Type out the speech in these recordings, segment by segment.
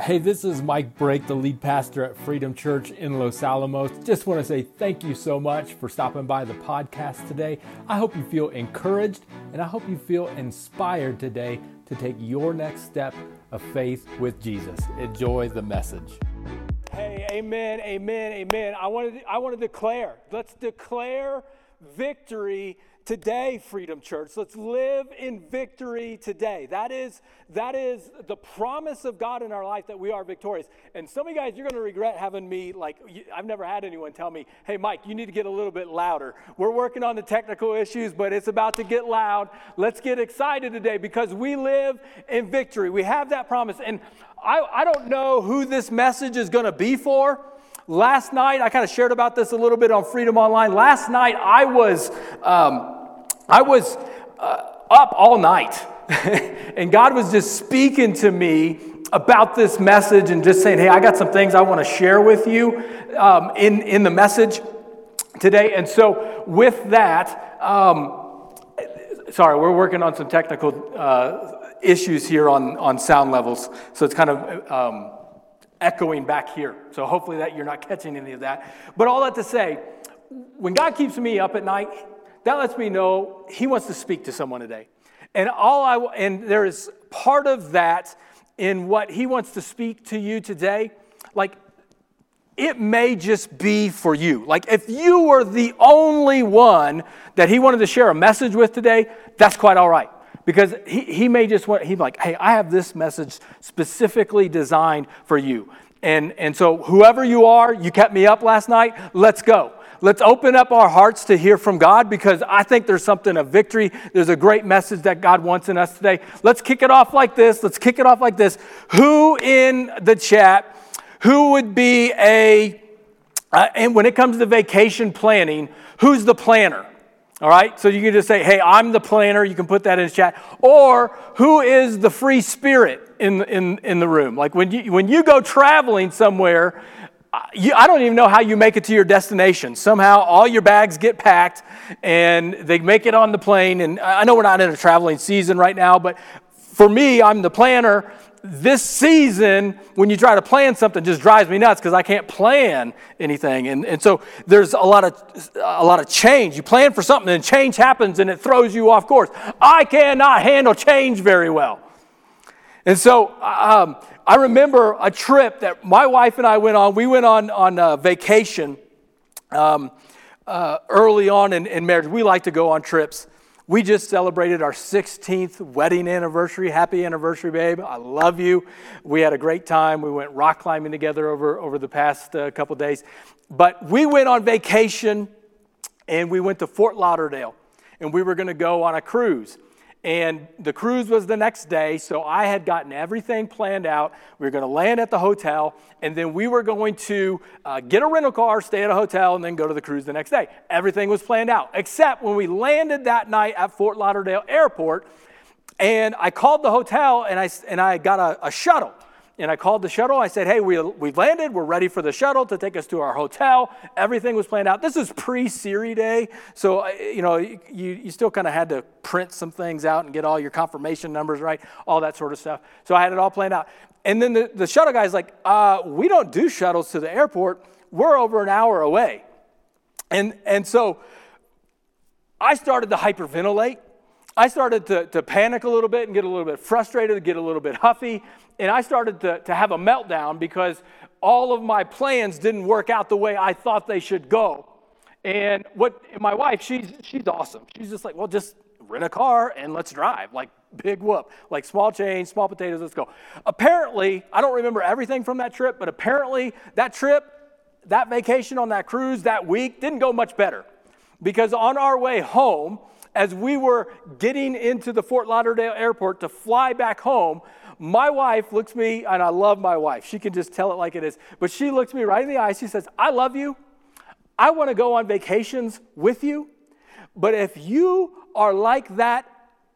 Hey, this is Mike Brake, the lead pastor at Freedom Church in Los Alamos. Just want to say thank you so much for stopping by the podcast today. I hope you feel encouraged and I hope you feel inspired today to take your next step of faith with Jesus. Enjoy the message. Hey, amen, amen, amen. I want to I want to declare. Let's declare victory today freedom church. Let's live in victory today. That is that is the promise of god in our life that we are victorious. And some of you guys you're going to regret having me like i've never had anyone tell me hey mike you need to get a little bit louder. We're working on the technical issues but it's about to get loud. Let's get excited today because we live in victory. We have that promise. And i, I don't know who this message is going to be for Last night, I kind of shared about this a little bit on Freedom Online. Last night, I was, um, I was uh, up all night, and God was just speaking to me about this message and just saying, "Hey, I got some things I want to share with you um, in in the message today." And so, with that, um, sorry, we're working on some technical uh, issues here on on sound levels, so it's kind of um, echoing back here. So hopefully that you're not catching any of that. But all that to say, when God keeps me up at night, that lets me know He wants to speak to someone today. And all I and there is part of that in what He wants to speak to you today. Like it may just be for you. Like if you were the only one that He wanted to share a message with today, that's quite all right because he, he may just want, he's like, hey, I have this message specifically designed for you. And, and so, whoever you are, you kept me up last night, let's go. Let's open up our hearts to hear from God because I think there's something of victory. There's a great message that God wants in us today. Let's kick it off like this. Let's kick it off like this. Who in the chat, who would be a, uh, and when it comes to vacation planning, who's the planner? All right, so you can just say, hey, I'm the planner. You can put that in the chat. Or who is the free spirit in, in, in the room? Like when you, when you go traveling somewhere, you, I don't even know how you make it to your destination. Somehow all your bags get packed and they make it on the plane. And I know we're not in a traveling season right now, but for me, I'm the planner this season, when you try to plan something, just drives me nuts because I can't plan anything. And, and so there's a lot, of, a lot of change. You plan for something and change happens and it throws you off course. I cannot handle change very well. And so um, I remember a trip that my wife and I went on. We went on, on a vacation um, uh, early on in, in marriage. We like to go on trips. We just celebrated our 16th wedding anniversary. Happy anniversary, babe. I love you. We had a great time. We went rock climbing together over, over the past uh, couple days. But we went on vacation and we went to Fort Lauderdale and we were going to go on a cruise. And the cruise was the next day, so I had gotten everything planned out. We were going to land at the hotel, and then we were going to uh, get a rental car, stay at a hotel, and then go to the cruise the next day. Everything was planned out, except when we landed that night at Fort Lauderdale Airport, and I called the hotel and I, and I got a, a shuttle and I called the shuttle. I said, hey, we, we've landed. We're ready for the shuttle to take us to our hotel. Everything was planned out. This is pre Siri day. So, uh, you know, you, you still kind of had to print some things out and get all your confirmation numbers right, all that sort of stuff. So I had it all planned out. And then the, the shuttle guy's like, uh, we don't do shuttles to the airport. We're over an hour away. And, and so I started to hyperventilate. I started to, to panic a little bit and get a little bit frustrated, get a little bit huffy and I started to, to have a meltdown because all of my plans didn't work out the way I thought they should go. And what my wife, she's she's awesome. She's just like, well, just rent a car and let's drive. Like big whoop. Like small change, small potatoes, let's go. Apparently, I don't remember everything from that trip, but apparently that trip, that vacation on that cruise that week didn't go much better. Because on our way home, as we were getting into the Fort Lauderdale airport to fly back home, my wife looks me, and I love my wife. She can just tell it like it is. But she looks me right in the eye. She says, I love you. I want to go on vacations with you. But if you are like that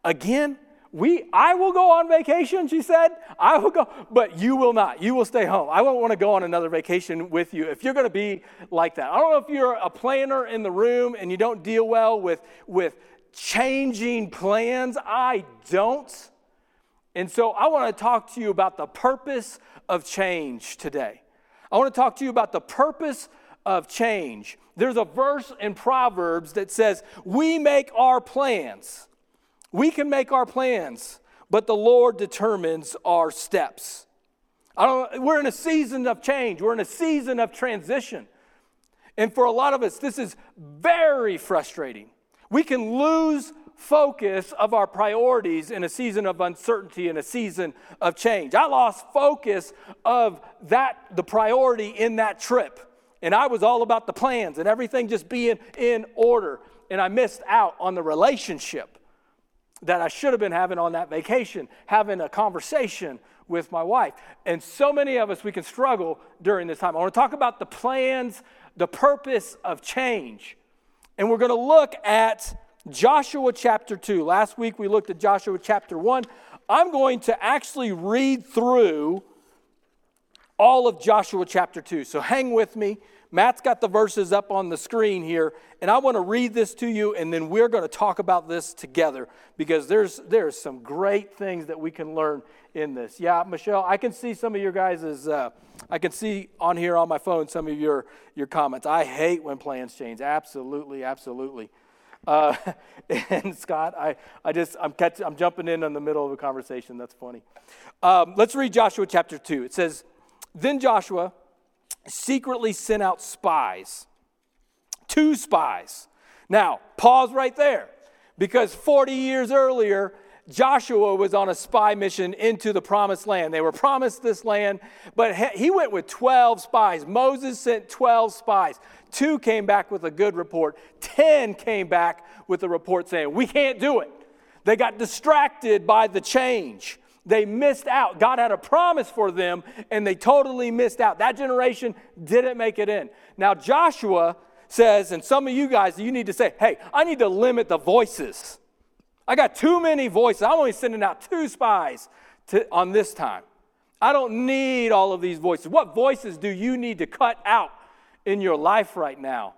again, we I will go on vacation, she said. I will go, but you will not. You will stay home. I won't want to go on another vacation with you if you're going to be like that. I don't know if you're a planner in the room and you don't deal well with with changing plans. I don't. And so I want to talk to you about the purpose of change today. I want to talk to you about the purpose of change. There's a verse in Proverbs that says, We make our plans. We can make our plans, but the Lord determines our steps. I don't, we're in a season of change, we're in a season of transition. And for a lot of us, this is very frustrating. We can lose focus of our priorities in a season of uncertainty in a season of change. I lost focus of that the priority in that trip. And I was all about the plans and everything just being in order. And I missed out on the relationship that I should have been having on that vacation, having a conversation with my wife. And so many of us, we can struggle during this time. I want to talk about the plans, the purpose of change. And we're going to look at Joshua chapter 2. Last week we looked at Joshua chapter 1. I'm going to actually read through all of Joshua chapter 2. So hang with me. Matt's got the verses up on the screen here, and I want to read this to you, and then we're going to talk about this together because there's there's some great things that we can learn in this. Yeah, Michelle, I can see some of your guys' uh, I can see on here on my phone some of your your comments. I hate when plans change. Absolutely, absolutely. Uh, and Scott, I, I just I'm catching, I'm jumping in in the middle of a conversation. That's funny. Um, let's read Joshua chapter two. It says, "Then Joshua." Secretly sent out spies, two spies. Now, pause right there, because 40 years earlier, Joshua was on a spy mission into the promised land. They were promised this land, but he went with 12 spies. Moses sent 12 spies. Two came back with a good report, 10 came back with a report saying, We can't do it. They got distracted by the change. They missed out. God had a promise for them, and they totally missed out. That generation didn't make it in. Now, Joshua says, and some of you guys, you need to say, hey, I need to limit the voices. I got too many voices. I'm only sending out two spies to, on this time. I don't need all of these voices. What voices do you need to cut out in your life right now?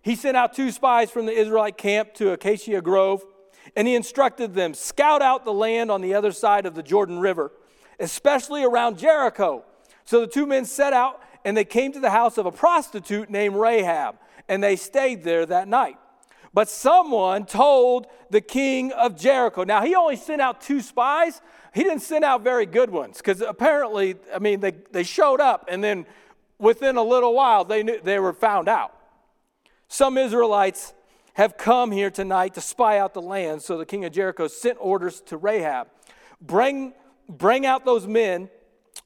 He sent out two spies from the Israelite camp to Acacia Grove and he instructed them scout out the land on the other side of the Jordan River, especially around Jericho. So the two men set out and they came to the house of a prostitute named Rahab, and they stayed there that night. But someone told the king of Jericho. Now, he only sent out two spies. He didn't send out very good ones because apparently, I mean, they, they showed up and then within a little while they, knew, they were found out. Some Israelites have come here tonight to spy out the land. So the king of Jericho sent orders to Rahab bring, bring out those men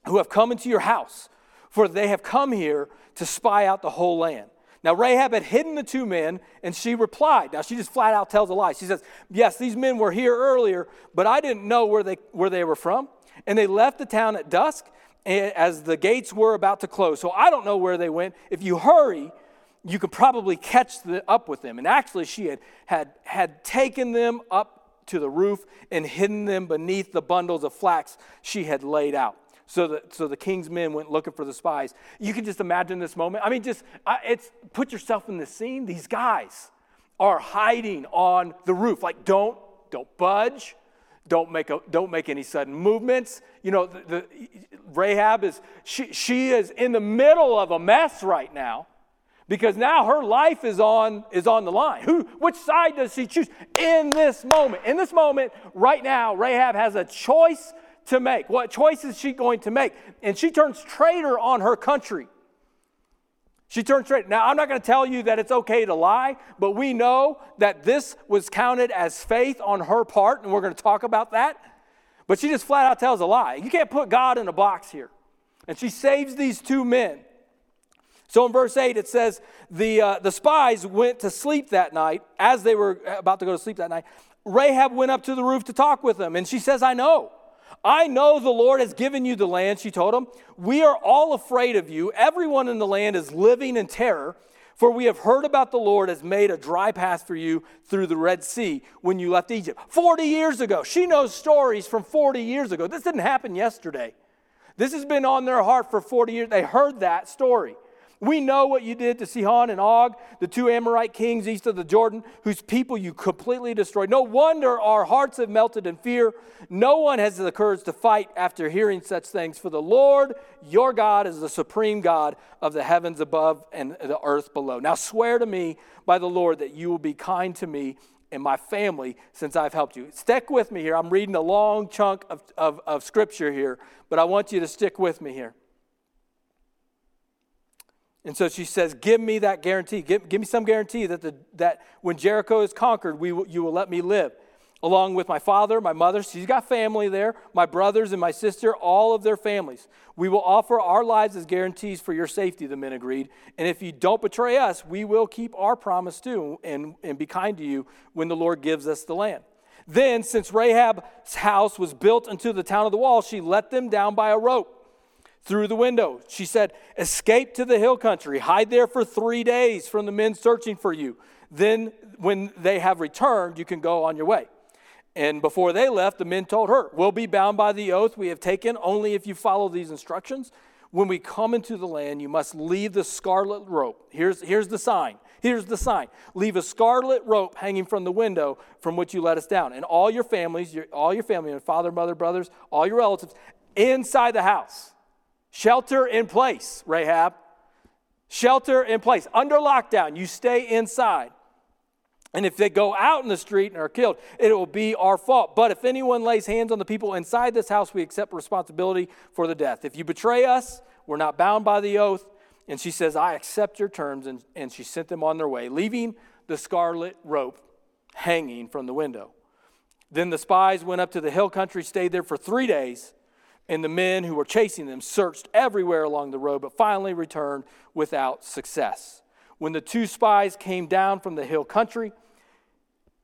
who have come into your house, for they have come here to spy out the whole land. Now, Rahab had hidden the two men, and she replied. Now, she just flat out tells a lie. She says, Yes, these men were here earlier, but I didn't know where they, where they were from. And they left the town at dusk as the gates were about to close. So I don't know where they went. If you hurry, you could probably catch the, up with them. And actually, she had, had, had taken them up to the roof and hidden them beneath the bundles of flax she had laid out. So the, so the king's men went looking for the spies. You can just imagine this moment. I mean, just it's put yourself in the scene. These guys are hiding on the roof. Like, don't don't budge. Don't make, a, don't make any sudden movements. You know, the, the, Rahab is she, she is in the middle of a mess right now because now her life is on is on the line. Who which side does she choose? In this moment. In this moment right now rahab has a choice to make. What choice is she going to make? And she turns traitor on her country. She turns traitor. Now i'm not going to tell you that it's okay to lie but we know that this was counted as faith on her part and we're going to talk about that. But she just flat out tells a lie. You can't put god in a box here. And she saves these two men so in verse 8, it says, the, uh, the spies went to sleep that night. As they were about to go to sleep that night, Rahab went up to the roof to talk with them. And she says, I know. I know the Lord has given you the land, she told them. We are all afraid of you. Everyone in the land is living in terror. For we have heard about the Lord has made a dry path for you through the Red Sea when you left Egypt. 40 years ago. She knows stories from 40 years ago. This didn't happen yesterday. This has been on their heart for 40 years. They heard that story. We know what you did to Sihon and Og, the two Amorite kings east of the Jordan, whose people you completely destroyed. No wonder our hearts have melted in fear. No one has the courage to fight after hearing such things. For the Lord your God is the supreme God of the heavens above and the earth below. Now swear to me by the Lord that you will be kind to me and my family since I've helped you. Stick with me here. I'm reading a long chunk of, of, of scripture here, but I want you to stick with me here. And so she says, Give me that guarantee. Give, give me some guarantee that, the, that when Jericho is conquered, we you will let me live. Along with my father, my mother, she's got family there, my brothers and my sister, all of their families. We will offer our lives as guarantees for your safety, the men agreed. And if you don't betray us, we will keep our promise too and, and be kind to you when the Lord gives us the land. Then, since Rahab's house was built into the town of the wall, she let them down by a rope through the window. She said, Escape to the hill country, hide there for three days from the men searching for you. Then, when they have returned, you can go on your way. And before they left, the men told her, We'll be bound by the oath we have taken only if you follow these instructions. When we come into the land, you must leave the scarlet rope. Here's, here's the sign. Here's the sign. Leave a scarlet rope hanging from the window from which you let us down. And all your families, your, all your family, and father, mother, brothers, all your relatives, inside the house. Shelter in place, Rahab. Shelter in place. Under lockdown, you stay inside. And if they go out in the street and are killed, it will be our fault. But if anyone lays hands on the people inside this house, we accept responsibility for the death. If you betray us, we're not bound by the oath. And she says, I accept your terms. And, and she sent them on their way, leaving the scarlet rope hanging from the window. Then the spies went up to the hill country, stayed there for three days and the men who were chasing them searched everywhere along the road, but finally returned without success. When the two spies came down from the hill country,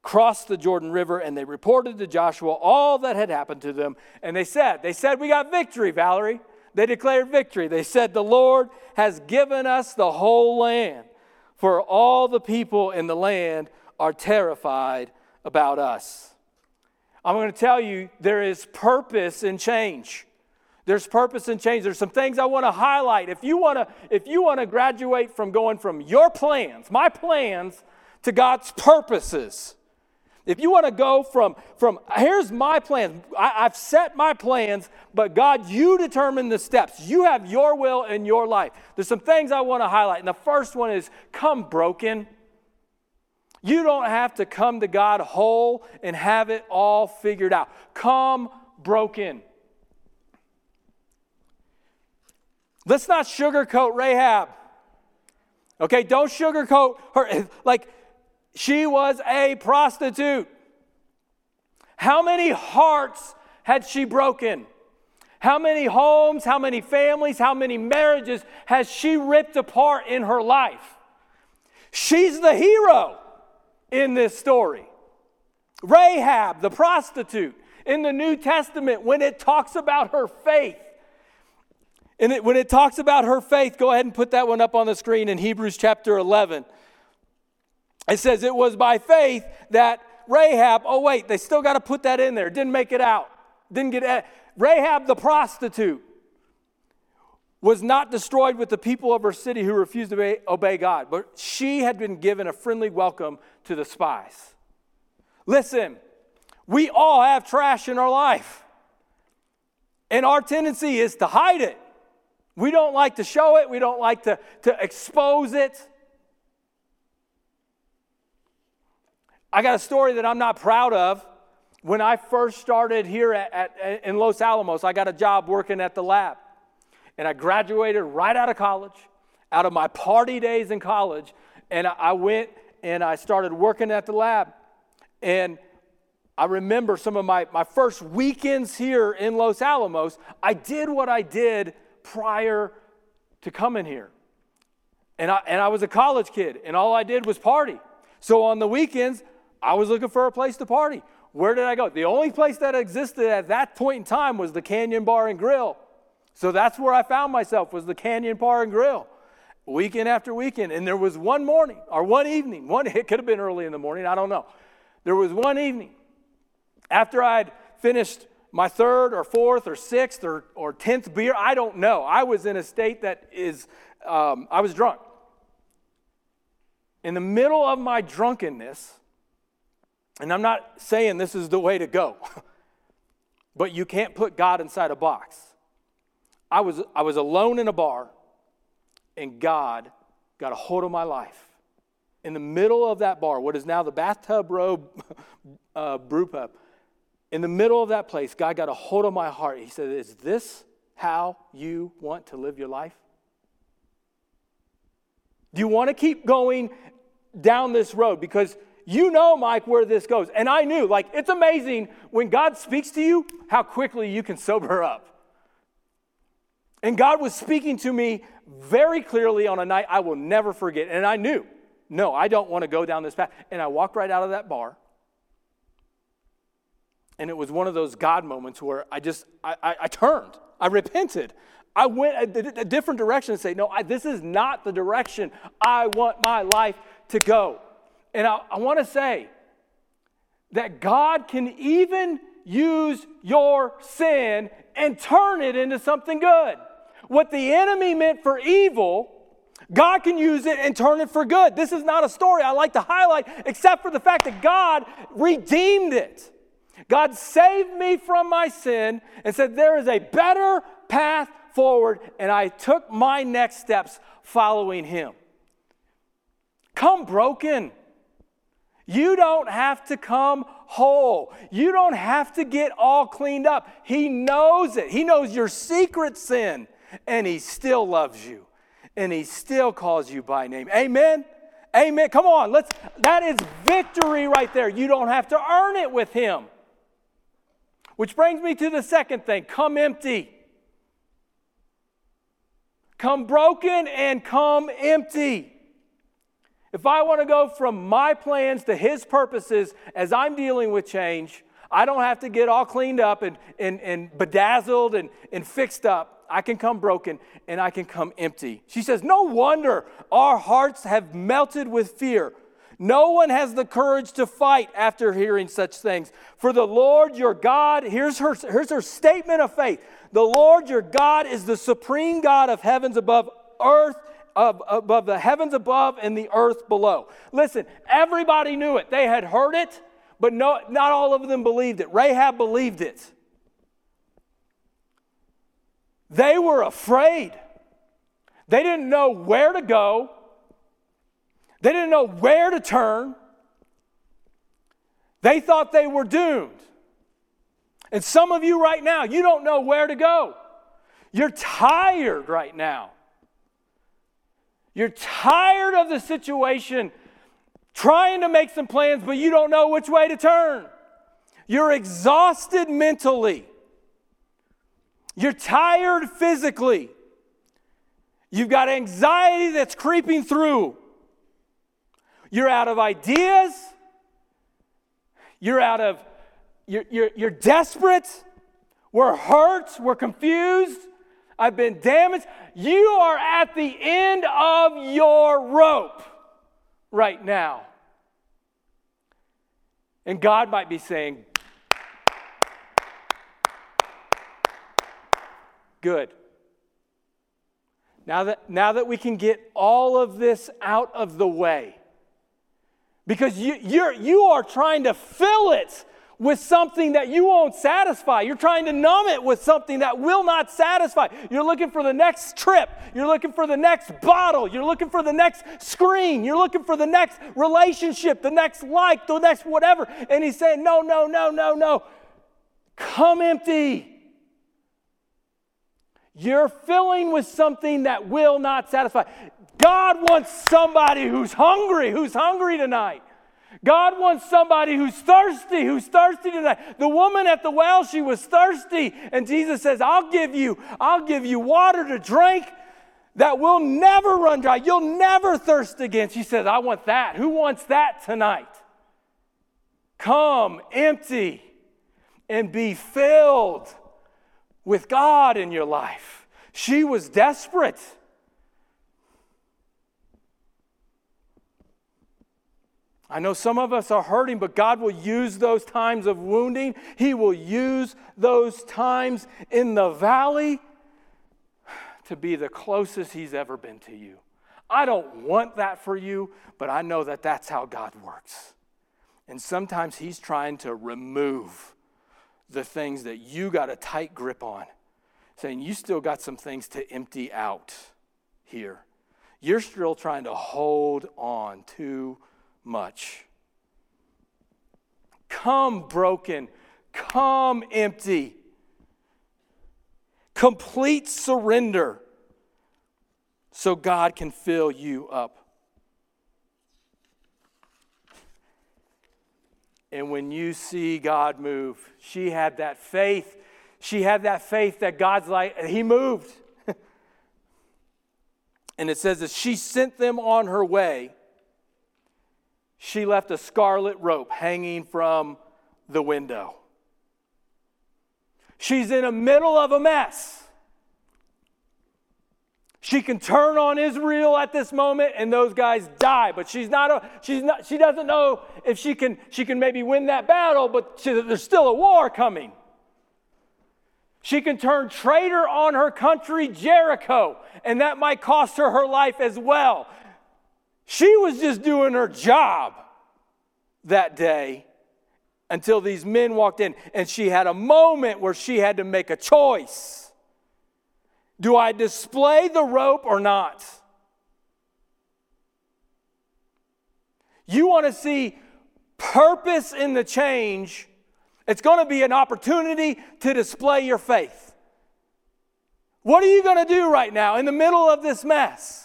crossed the Jordan River, and they reported to Joshua all that had happened to them, and they said, They said, We got victory, Valerie. They declared victory. They said, The Lord has given us the whole land, for all the people in the land are terrified about us. I'm going to tell you, there is purpose in change. There's purpose and change. There's some things I want to highlight. If you want to, if you want to graduate from going from your plans, my plans, to God's purposes, if you want to go from, from here's my plan, I, I've set my plans, but God, you determine the steps. You have your will in your life. There's some things I want to highlight. And the first one is come broken. You don't have to come to God whole and have it all figured out. Come broken. Let's not sugarcoat Rahab. Okay, don't sugarcoat her. Like, she was a prostitute. How many hearts had she broken? How many homes, how many families, how many marriages has she ripped apart in her life? She's the hero in this story. Rahab, the prostitute, in the New Testament, when it talks about her faith, and it, when it talks about her faith, go ahead and put that one up on the screen in Hebrews chapter 11. It says it was by faith that Rahab, oh, wait, they still got to put that in there. Didn't make it out. Didn't get it. Rahab the prostitute was not destroyed with the people of her city who refused to obey, obey God, but she had been given a friendly welcome to the spies. Listen, we all have trash in our life, and our tendency is to hide it. We don't like to show it, we don't like to, to expose it. I got a story that I'm not proud of. When I first started here at, at, in Los Alamos, I got a job working at the lab. And I graduated right out of college, out of my party days in college. And I went and I started working at the lab. And I remember some of my, my first weekends here in Los Alamos, I did what I did prior to coming here. And I, and I was a college kid, and all I did was party. So on the weekends, I was looking for a place to party. Where did I go? The only place that existed at that point in time was the Canyon Bar and Grill. So that's where I found myself was the Canyon Bar and Grill. Weekend after weekend. And there was one morning or one evening, one it could have been early in the morning, I don't know. There was one evening after I'd finished my third or fourth or sixth or, or tenth beer. I don't know. I was in a state that is, um, I was drunk. In the middle of my drunkenness, and I'm not saying this is the way to go, but you can't put God inside a box. I was, I was alone in a bar, and God got a hold of my life. In the middle of that bar, what is now the bathtub row uh, brew pub, in the middle of that place, God got a hold of my heart. He said, Is this how you want to live your life? Do you want to keep going down this road? Because you know, Mike, where this goes. And I knew, like, it's amazing when God speaks to you, how quickly you can sober up. And God was speaking to me very clearly on a night I will never forget. And I knew, no, I don't want to go down this path. And I walked right out of that bar. And it was one of those God moments where I just, I, I, I turned, I repented. I went a, a different direction and say, no, I, this is not the direction I want my life to go. And I, I want to say that God can even use your sin and turn it into something good. What the enemy meant for evil, God can use it and turn it for good. This is not a story I like to highlight, except for the fact that God redeemed it. God saved me from my sin and said, There is a better path forward, and I took my next steps following Him. Come broken. You don't have to come whole. You don't have to get all cleaned up. He knows it. He knows your secret sin, and He still loves you, and He still calls you by name. Amen. Amen. Come on, let's that is victory right there. You don't have to earn it with him. Which brings me to the second thing come empty. Come broken and come empty. If I want to go from my plans to His purposes as I'm dealing with change, I don't have to get all cleaned up and, and, and bedazzled and, and fixed up. I can come broken and I can come empty. She says, No wonder our hearts have melted with fear. No one has the courage to fight after hearing such things. For the Lord your God, here's her, here's her statement of faith the Lord your God is the supreme God of heavens above earth. Of, above the heavens above and the earth below. Listen, everybody knew it. They had heard it, but no, not all of them believed it. Rahab believed it. They were afraid. They didn't know where to go. They didn't know where to turn. They thought they were doomed. And some of you right now, you don't know where to go. You're tired right now. You're tired of the situation, trying to make some plans, but you don't know which way to turn. You're exhausted mentally. You're tired physically. You've got anxiety that's creeping through. You're out of ideas. You're out of, you're, you're, you're desperate. We're hurt. We're confused. I've been damaged. You are at the end of your rope right now. And God might be saying, Good. Now that, now that we can get all of this out of the way, because you, you're, you are trying to fill it with something that you won't satisfy. You're trying to numb it with something that will not satisfy. You're looking for the next trip. You're looking for the next bottle. You're looking for the next screen. You're looking for the next relationship, the next like, the next whatever. And he's saying, no, no, no, no, no. Come empty. You're filling with something that will not satisfy. God wants somebody who's hungry, who's hungry tonight. God wants somebody who's thirsty, who's thirsty tonight. The woman at the well, she was thirsty, and Jesus says, "I'll give you, I'll give you water to drink that will never run dry. You'll never thirst again." She says, "I want that. Who wants that tonight?" Come empty and be filled with God in your life. She was desperate. I know some of us are hurting, but God will use those times of wounding. He will use those times in the valley to be the closest He's ever been to you. I don't want that for you, but I know that that's how God works. And sometimes He's trying to remove the things that you got a tight grip on, saying you still got some things to empty out here. You're still trying to hold on too much. Come broken, come empty. Complete surrender so God can fill you up. And when you see God move, she had that faith. She had that faith that God's like, He moved. and it says that she sent them on her way she left a scarlet rope hanging from the window. She's in the middle of a mess. She can turn on Israel at this moment and those guys die, but she's not a, she's not she doesn't know if she can she can maybe win that battle, but she, there's still a war coming. She can turn traitor on her country Jericho, and that might cost her her life as well. She was just doing her job that day until these men walked in, and she had a moment where she had to make a choice. Do I display the rope or not? You want to see purpose in the change, it's going to be an opportunity to display your faith. What are you going to do right now in the middle of this mess?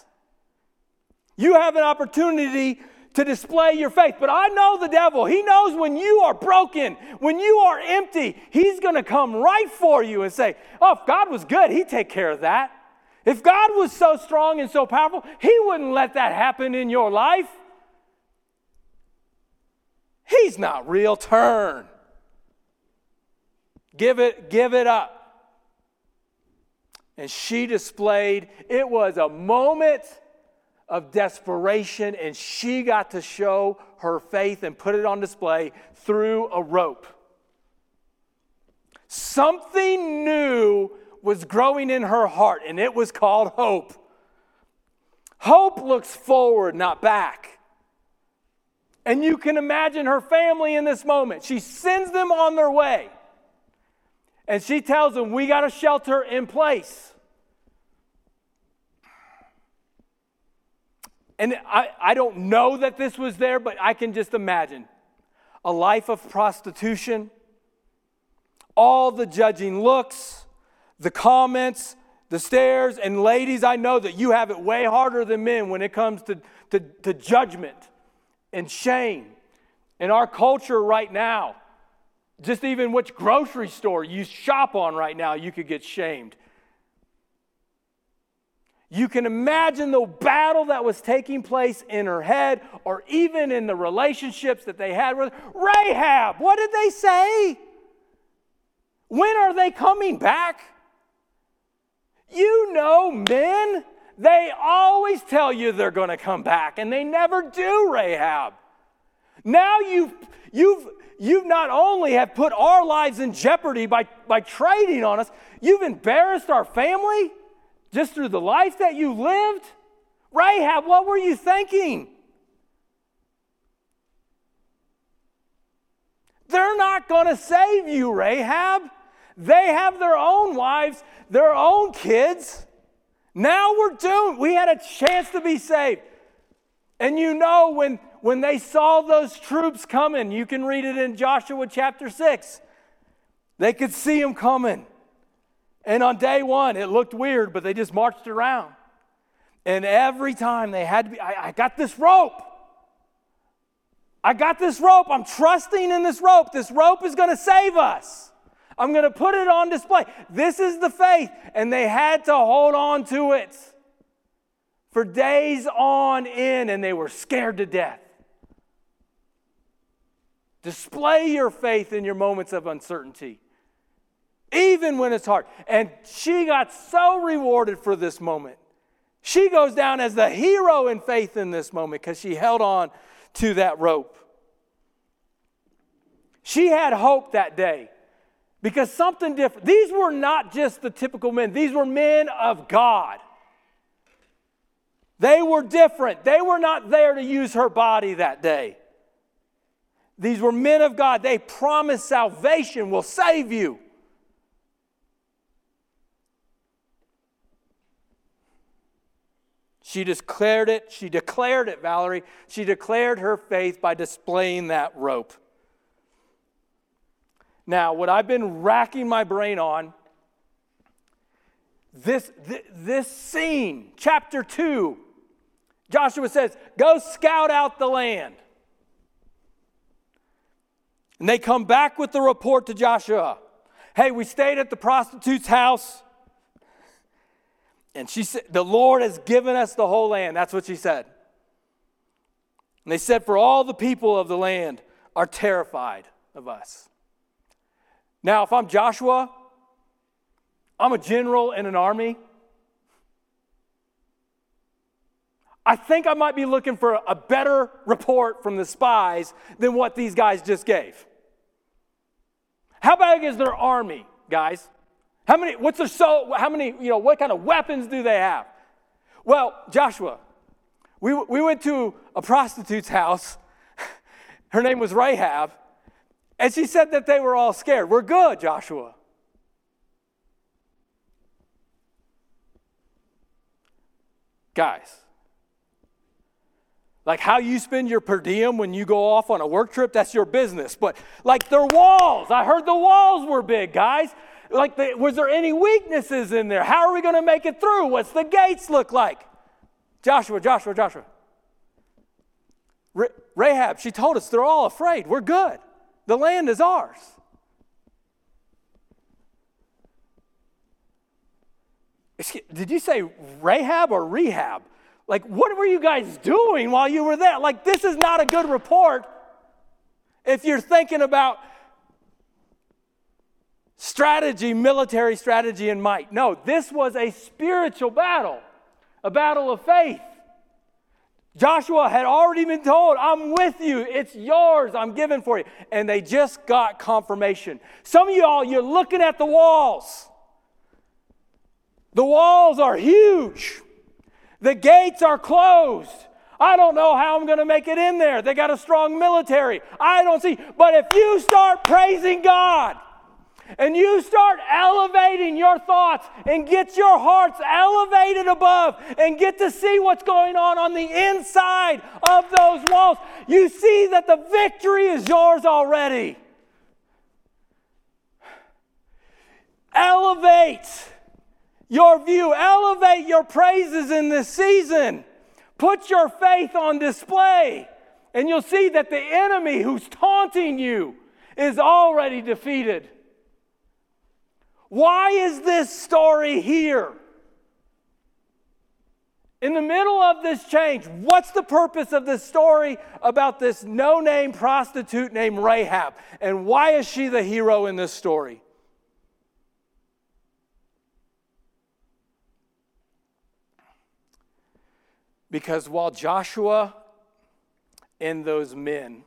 You have an opportunity to display your faith. But I know the devil. He knows when you are broken, when you are empty, he's going to come right for you and say, Oh, if God was good, he'd take care of that. If God was so strong and so powerful, he wouldn't let that happen in your life. He's not real. Turn. Give it, give it up. And she displayed, it was a moment of desperation, and she got to show her faith and put it on display through a rope. Something new was growing in her heart, and it was called hope. Hope looks forward, not back. And you can imagine her family in this moment. She sends them on their way. And she tells them, We got a shelter in place. And I, I don't know that this was there, but I can just imagine a life of prostitution, all the judging looks, the comments, the stares, and ladies, I know that you have it way harder than men when it comes to, to, to judgment and shame. In our culture right now, just even which grocery store you shop on right now, you could get shamed. You can imagine the battle that was taking place in her head or even in the relationships that they had with Rahab. What did they say? When are they coming back? You know, men, they always tell you they're going to come back, and they never do, Rahab. Now you've, you've, you've not only have put our lives in jeopardy by, by trading on us, you've embarrassed our family just through the life that you lived? Rahab, what were you thinking? They're not going to save you, Rahab. They have their own wives, their own kids. Now we're doomed. We had a chance to be saved. And you know, when, when they saw those troops coming, you can read it in Joshua chapter 6, they could see them coming. And on day one, it looked weird, but they just marched around. And every time they had to be, I, I got this rope. I got this rope. I'm trusting in this rope. This rope is going to save us. I'm going to put it on display. This is the faith. And they had to hold on to it for days on end, and they were scared to death. Display your faith in your moments of uncertainty even when it's hard. And she got so rewarded for this moment. She goes down as the hero in faith in this moment because she held on to that rope. She had hope that day because something different. These were not just the typical men, these were men of God. They were different. They were not there to use her body that day. These were men of God. They promised salvation will save you. She declared it. She declared it, Valerie. She declared her faith by displaying that rope. Now, what I've been racking my brain on this, this, this scene, chapter 2, Joshua says, Go scout out the land. And they come back with the report to Joshua Hey, we stayed at the prostitute's house. And she said, The Lord has given us the whole land. That's what she said. And they said, For all the people of the land are terrified of us. Now, if I'm Joshua, I'm a general in an army. I think I might be looking for a better report from the spies than what these guys just gave. How big is their army, guys? How many, what's their so, how many, you know, what kind of weapons do they have? Well, Joshua, we, we went to a prostitute's house. Her name was Rahab. And she said that they were all scared. We're good, Joshua. Guys, like how you spend your per diem when you go off on a work trip, that's your business. But like their walls, I heard the walls were big, guys. Like, the, was there any weaknesses in there? How are we going to make it through? What's the gates look like? Joshua, Joshua, Joshua. Rahab, she told us they're all afraid. We're good. The land is ours. Did you say Rahab or rehab? Like, what were you guys doing while you were there? Like, this is not a good report if you're thinking about strategy, military strategy, and might. No, this was a spiritual battle, a battle of faith. Joshua had already been told, I'm with you. It's yours. I'm giving for you. And they just got confirmation. Some of y'all, you're looking at the walls. The walls are huge. The gates are closed. I don't know how I'm going to make it in there. They got a strong military. I don't see. But if you start praising God and you start elevating your thoughts and get your hearts elevated above and get to see what's going on on the inside of those walls, you see that the victory is yours already. Elevate your view. Elevate your praises in this season. Put your faith on display, and you'll see that the enemy who's taunting you is already defeated. Why is this story here? In the middle of this change, what's the purpose of this story about this no name prostitute named Rahab? And why is she the hero in this story? Because while Joshua and those men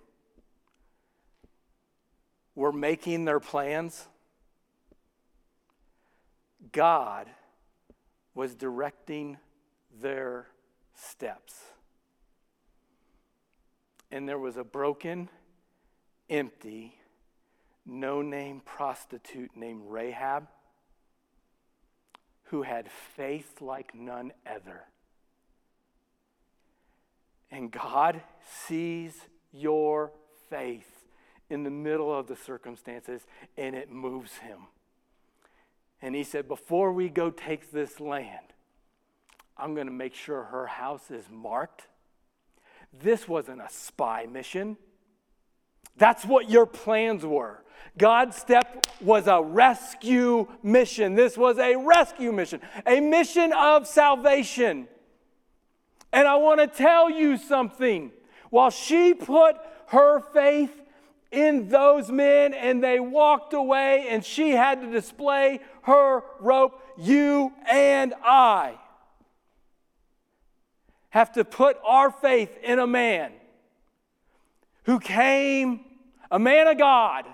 were making their plans, God was directing their steps. And there was a broken, empty, no name prostitute named Rahab who had faith like none other. And God sees your faith in the middle of the circumstances and it moves him. And he said, Before we go take this land, I'm going to make sure her house is marked. This wasn't a spy mission. That's what your plans were. God's step was a rescue mission. This was a rescue mission, a mission of salvation. And I want to tell you something. While she put her faith in those men and they walked away and she had to display her rope, you and I have to put our faith in a man who came, a man of God,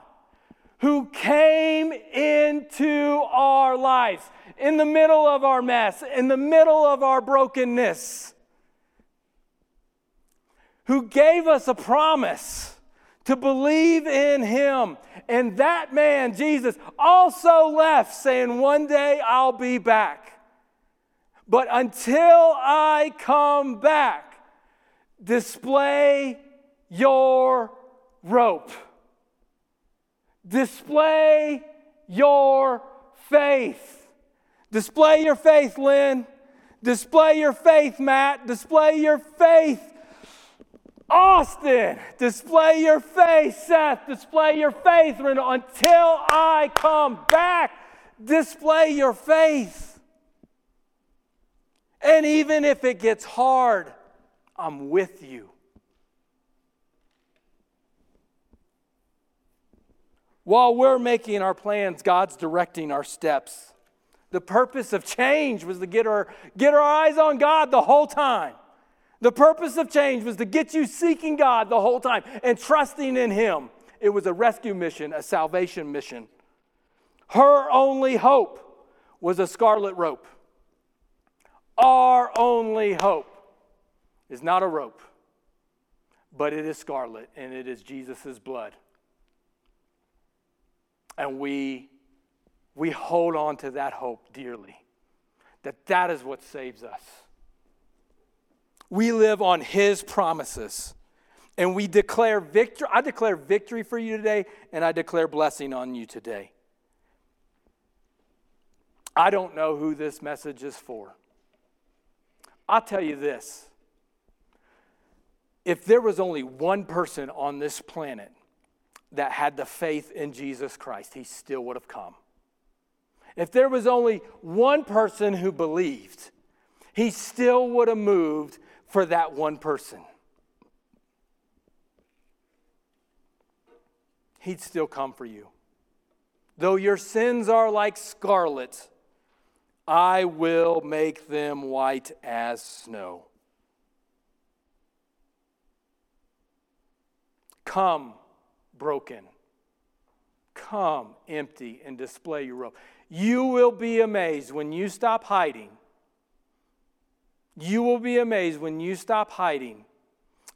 who came into our lives in the middle of our mess, in the middle of our brokenness, who gave us a promise to believe in him. And that man, Jesus, also left saying, One day I'll be back. But until I come back, display your rope. Display your faith. Display your faith, Lynn. Display your faith, Matt. Display your faith, Austin. Display your faith, Seth. Display your faith. Until I come back, display your faith. And even if it gets hard, I'm with you. While we're making our plans, God's directing our steps. The purpose of change was to get our, get our eyes on God the whole time. The purpose of change was to get you seeking God the whole time and trusting in Him. It was a rescue mission, a salvation mission. Her only hope was a scarlet rope. Our only hope is not a rope, but it is scarlet and it is Jesus' blood and we we hold on to that hope dearly that that is what saves us we live on his promises. And we declare victory i declare victory for you today and i declare blessing on you today. I don't know who this message is for. I'll tell you this. If there was only one person on this planet that had the faith in Jesus Christ, he still would have come. If there was only one person who believed, he still would have moved for that one person. He'd still come for you. Though your sins are like scarlet, I will make them white as snow. Come broken. Come empty and display your robe. You will be amazed when you stop hiding. You will be amazed when you stop hiding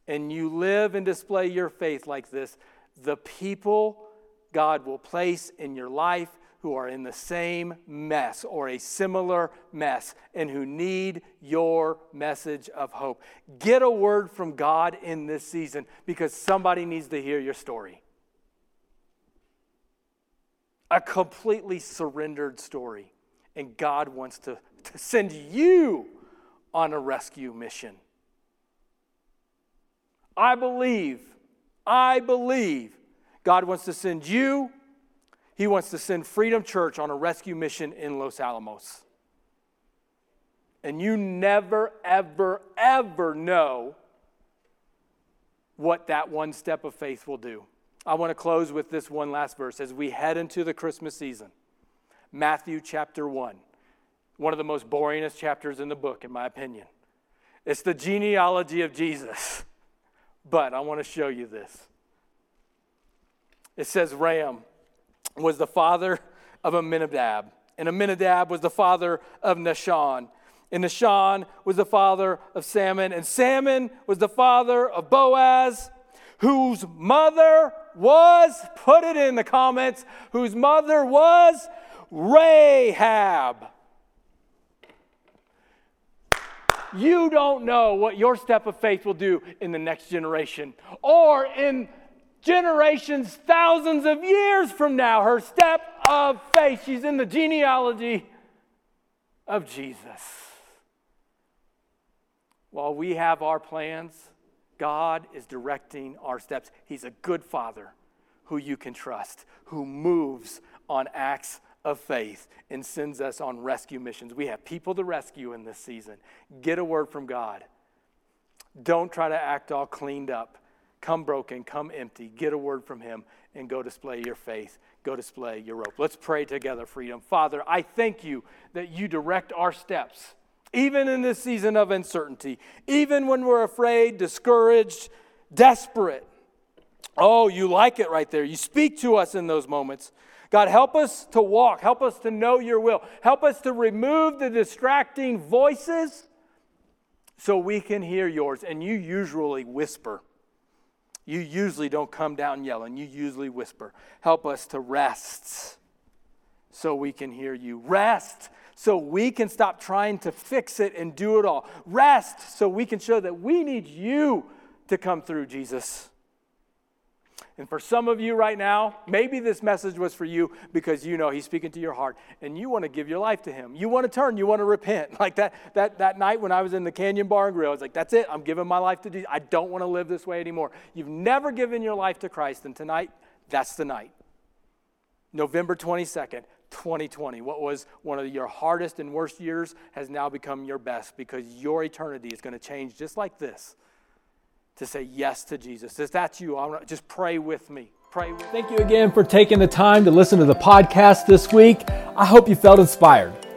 and you live and display your faith like this. The people God will place in your life who are in the same mess or a similar mess and who need your message of hope. Get a word from God in this season because somebody needs to hear your story a completely surrendered story. And God wants to, to send you on a rescue mission. I believe, I believe God wants to send you, He wants to send Freedom Church on a rescue mission in Los Alamos. And you never, ever, ever know what that one step of faith will do. I want to close with this one last verse as we head into the Christmas season. Matthew chapter 1, one of the most boringest chapters in the book, in my opinion. It's the genealogy of Jesus. But I want to show you this. It says Ram was the father of Amminadab, and Amminadab was the father of Nahshon. And Nahshon was the father of Salmon, and Salmon was the father of Boaz, whose mother was, put it in the comments, whose mother was Rahab. You don't know what your step of faith will do in the next generation or in generations, thousands of years from now. Her step of faith, she's in the genealogy of Jesus. While we have our plans, God is directing our steps. He's a good father who you can trust, who moves on acts of faith and sends us on rescue missions. We have people to rescue in this season. Get a word from God. Don't try to act all cleaned up. Come broken, come empty. Get a word from Him and go display your faith. Go display your rope. Let's pray together, freedom. Father, I thank you that you direct our steps even in this season of uncertainty, even when we're afraid, discouraged, desperate. Oh, you like it right there. You speak to us in those moments. God, help us to walk. Help us to know your will. Help us to remove the distracting voices so we can hear yours. And you usually whisper. You usually don't come down yelling, you usually whisper. Help us to rest so we can hear you. Rest so we can stop trying to fix it and do it all. Rest so we can show that we need you to come through, Jesus. And for some of you right now, maybe this message was for you because you know he's speaking to your heart and you want to give your life to him. You want to turn, you want to repent. Like that, that, that night when I was in the Canyon Bar and Grill, I was like, that's it, I'm giving my life to Jesus. I don't want to live this way anymore. You've never given your life to Christ, and tonight, that's the night. November 22nd, 2020, what was one of your hardest and worst years, has now become your best because your eternity is going to change just like this to say yes to Jesus. If that's you, I'm, just pray with me. Pray with Thank you again for taking the time to listen to the podcast this week. I hope you felt inspired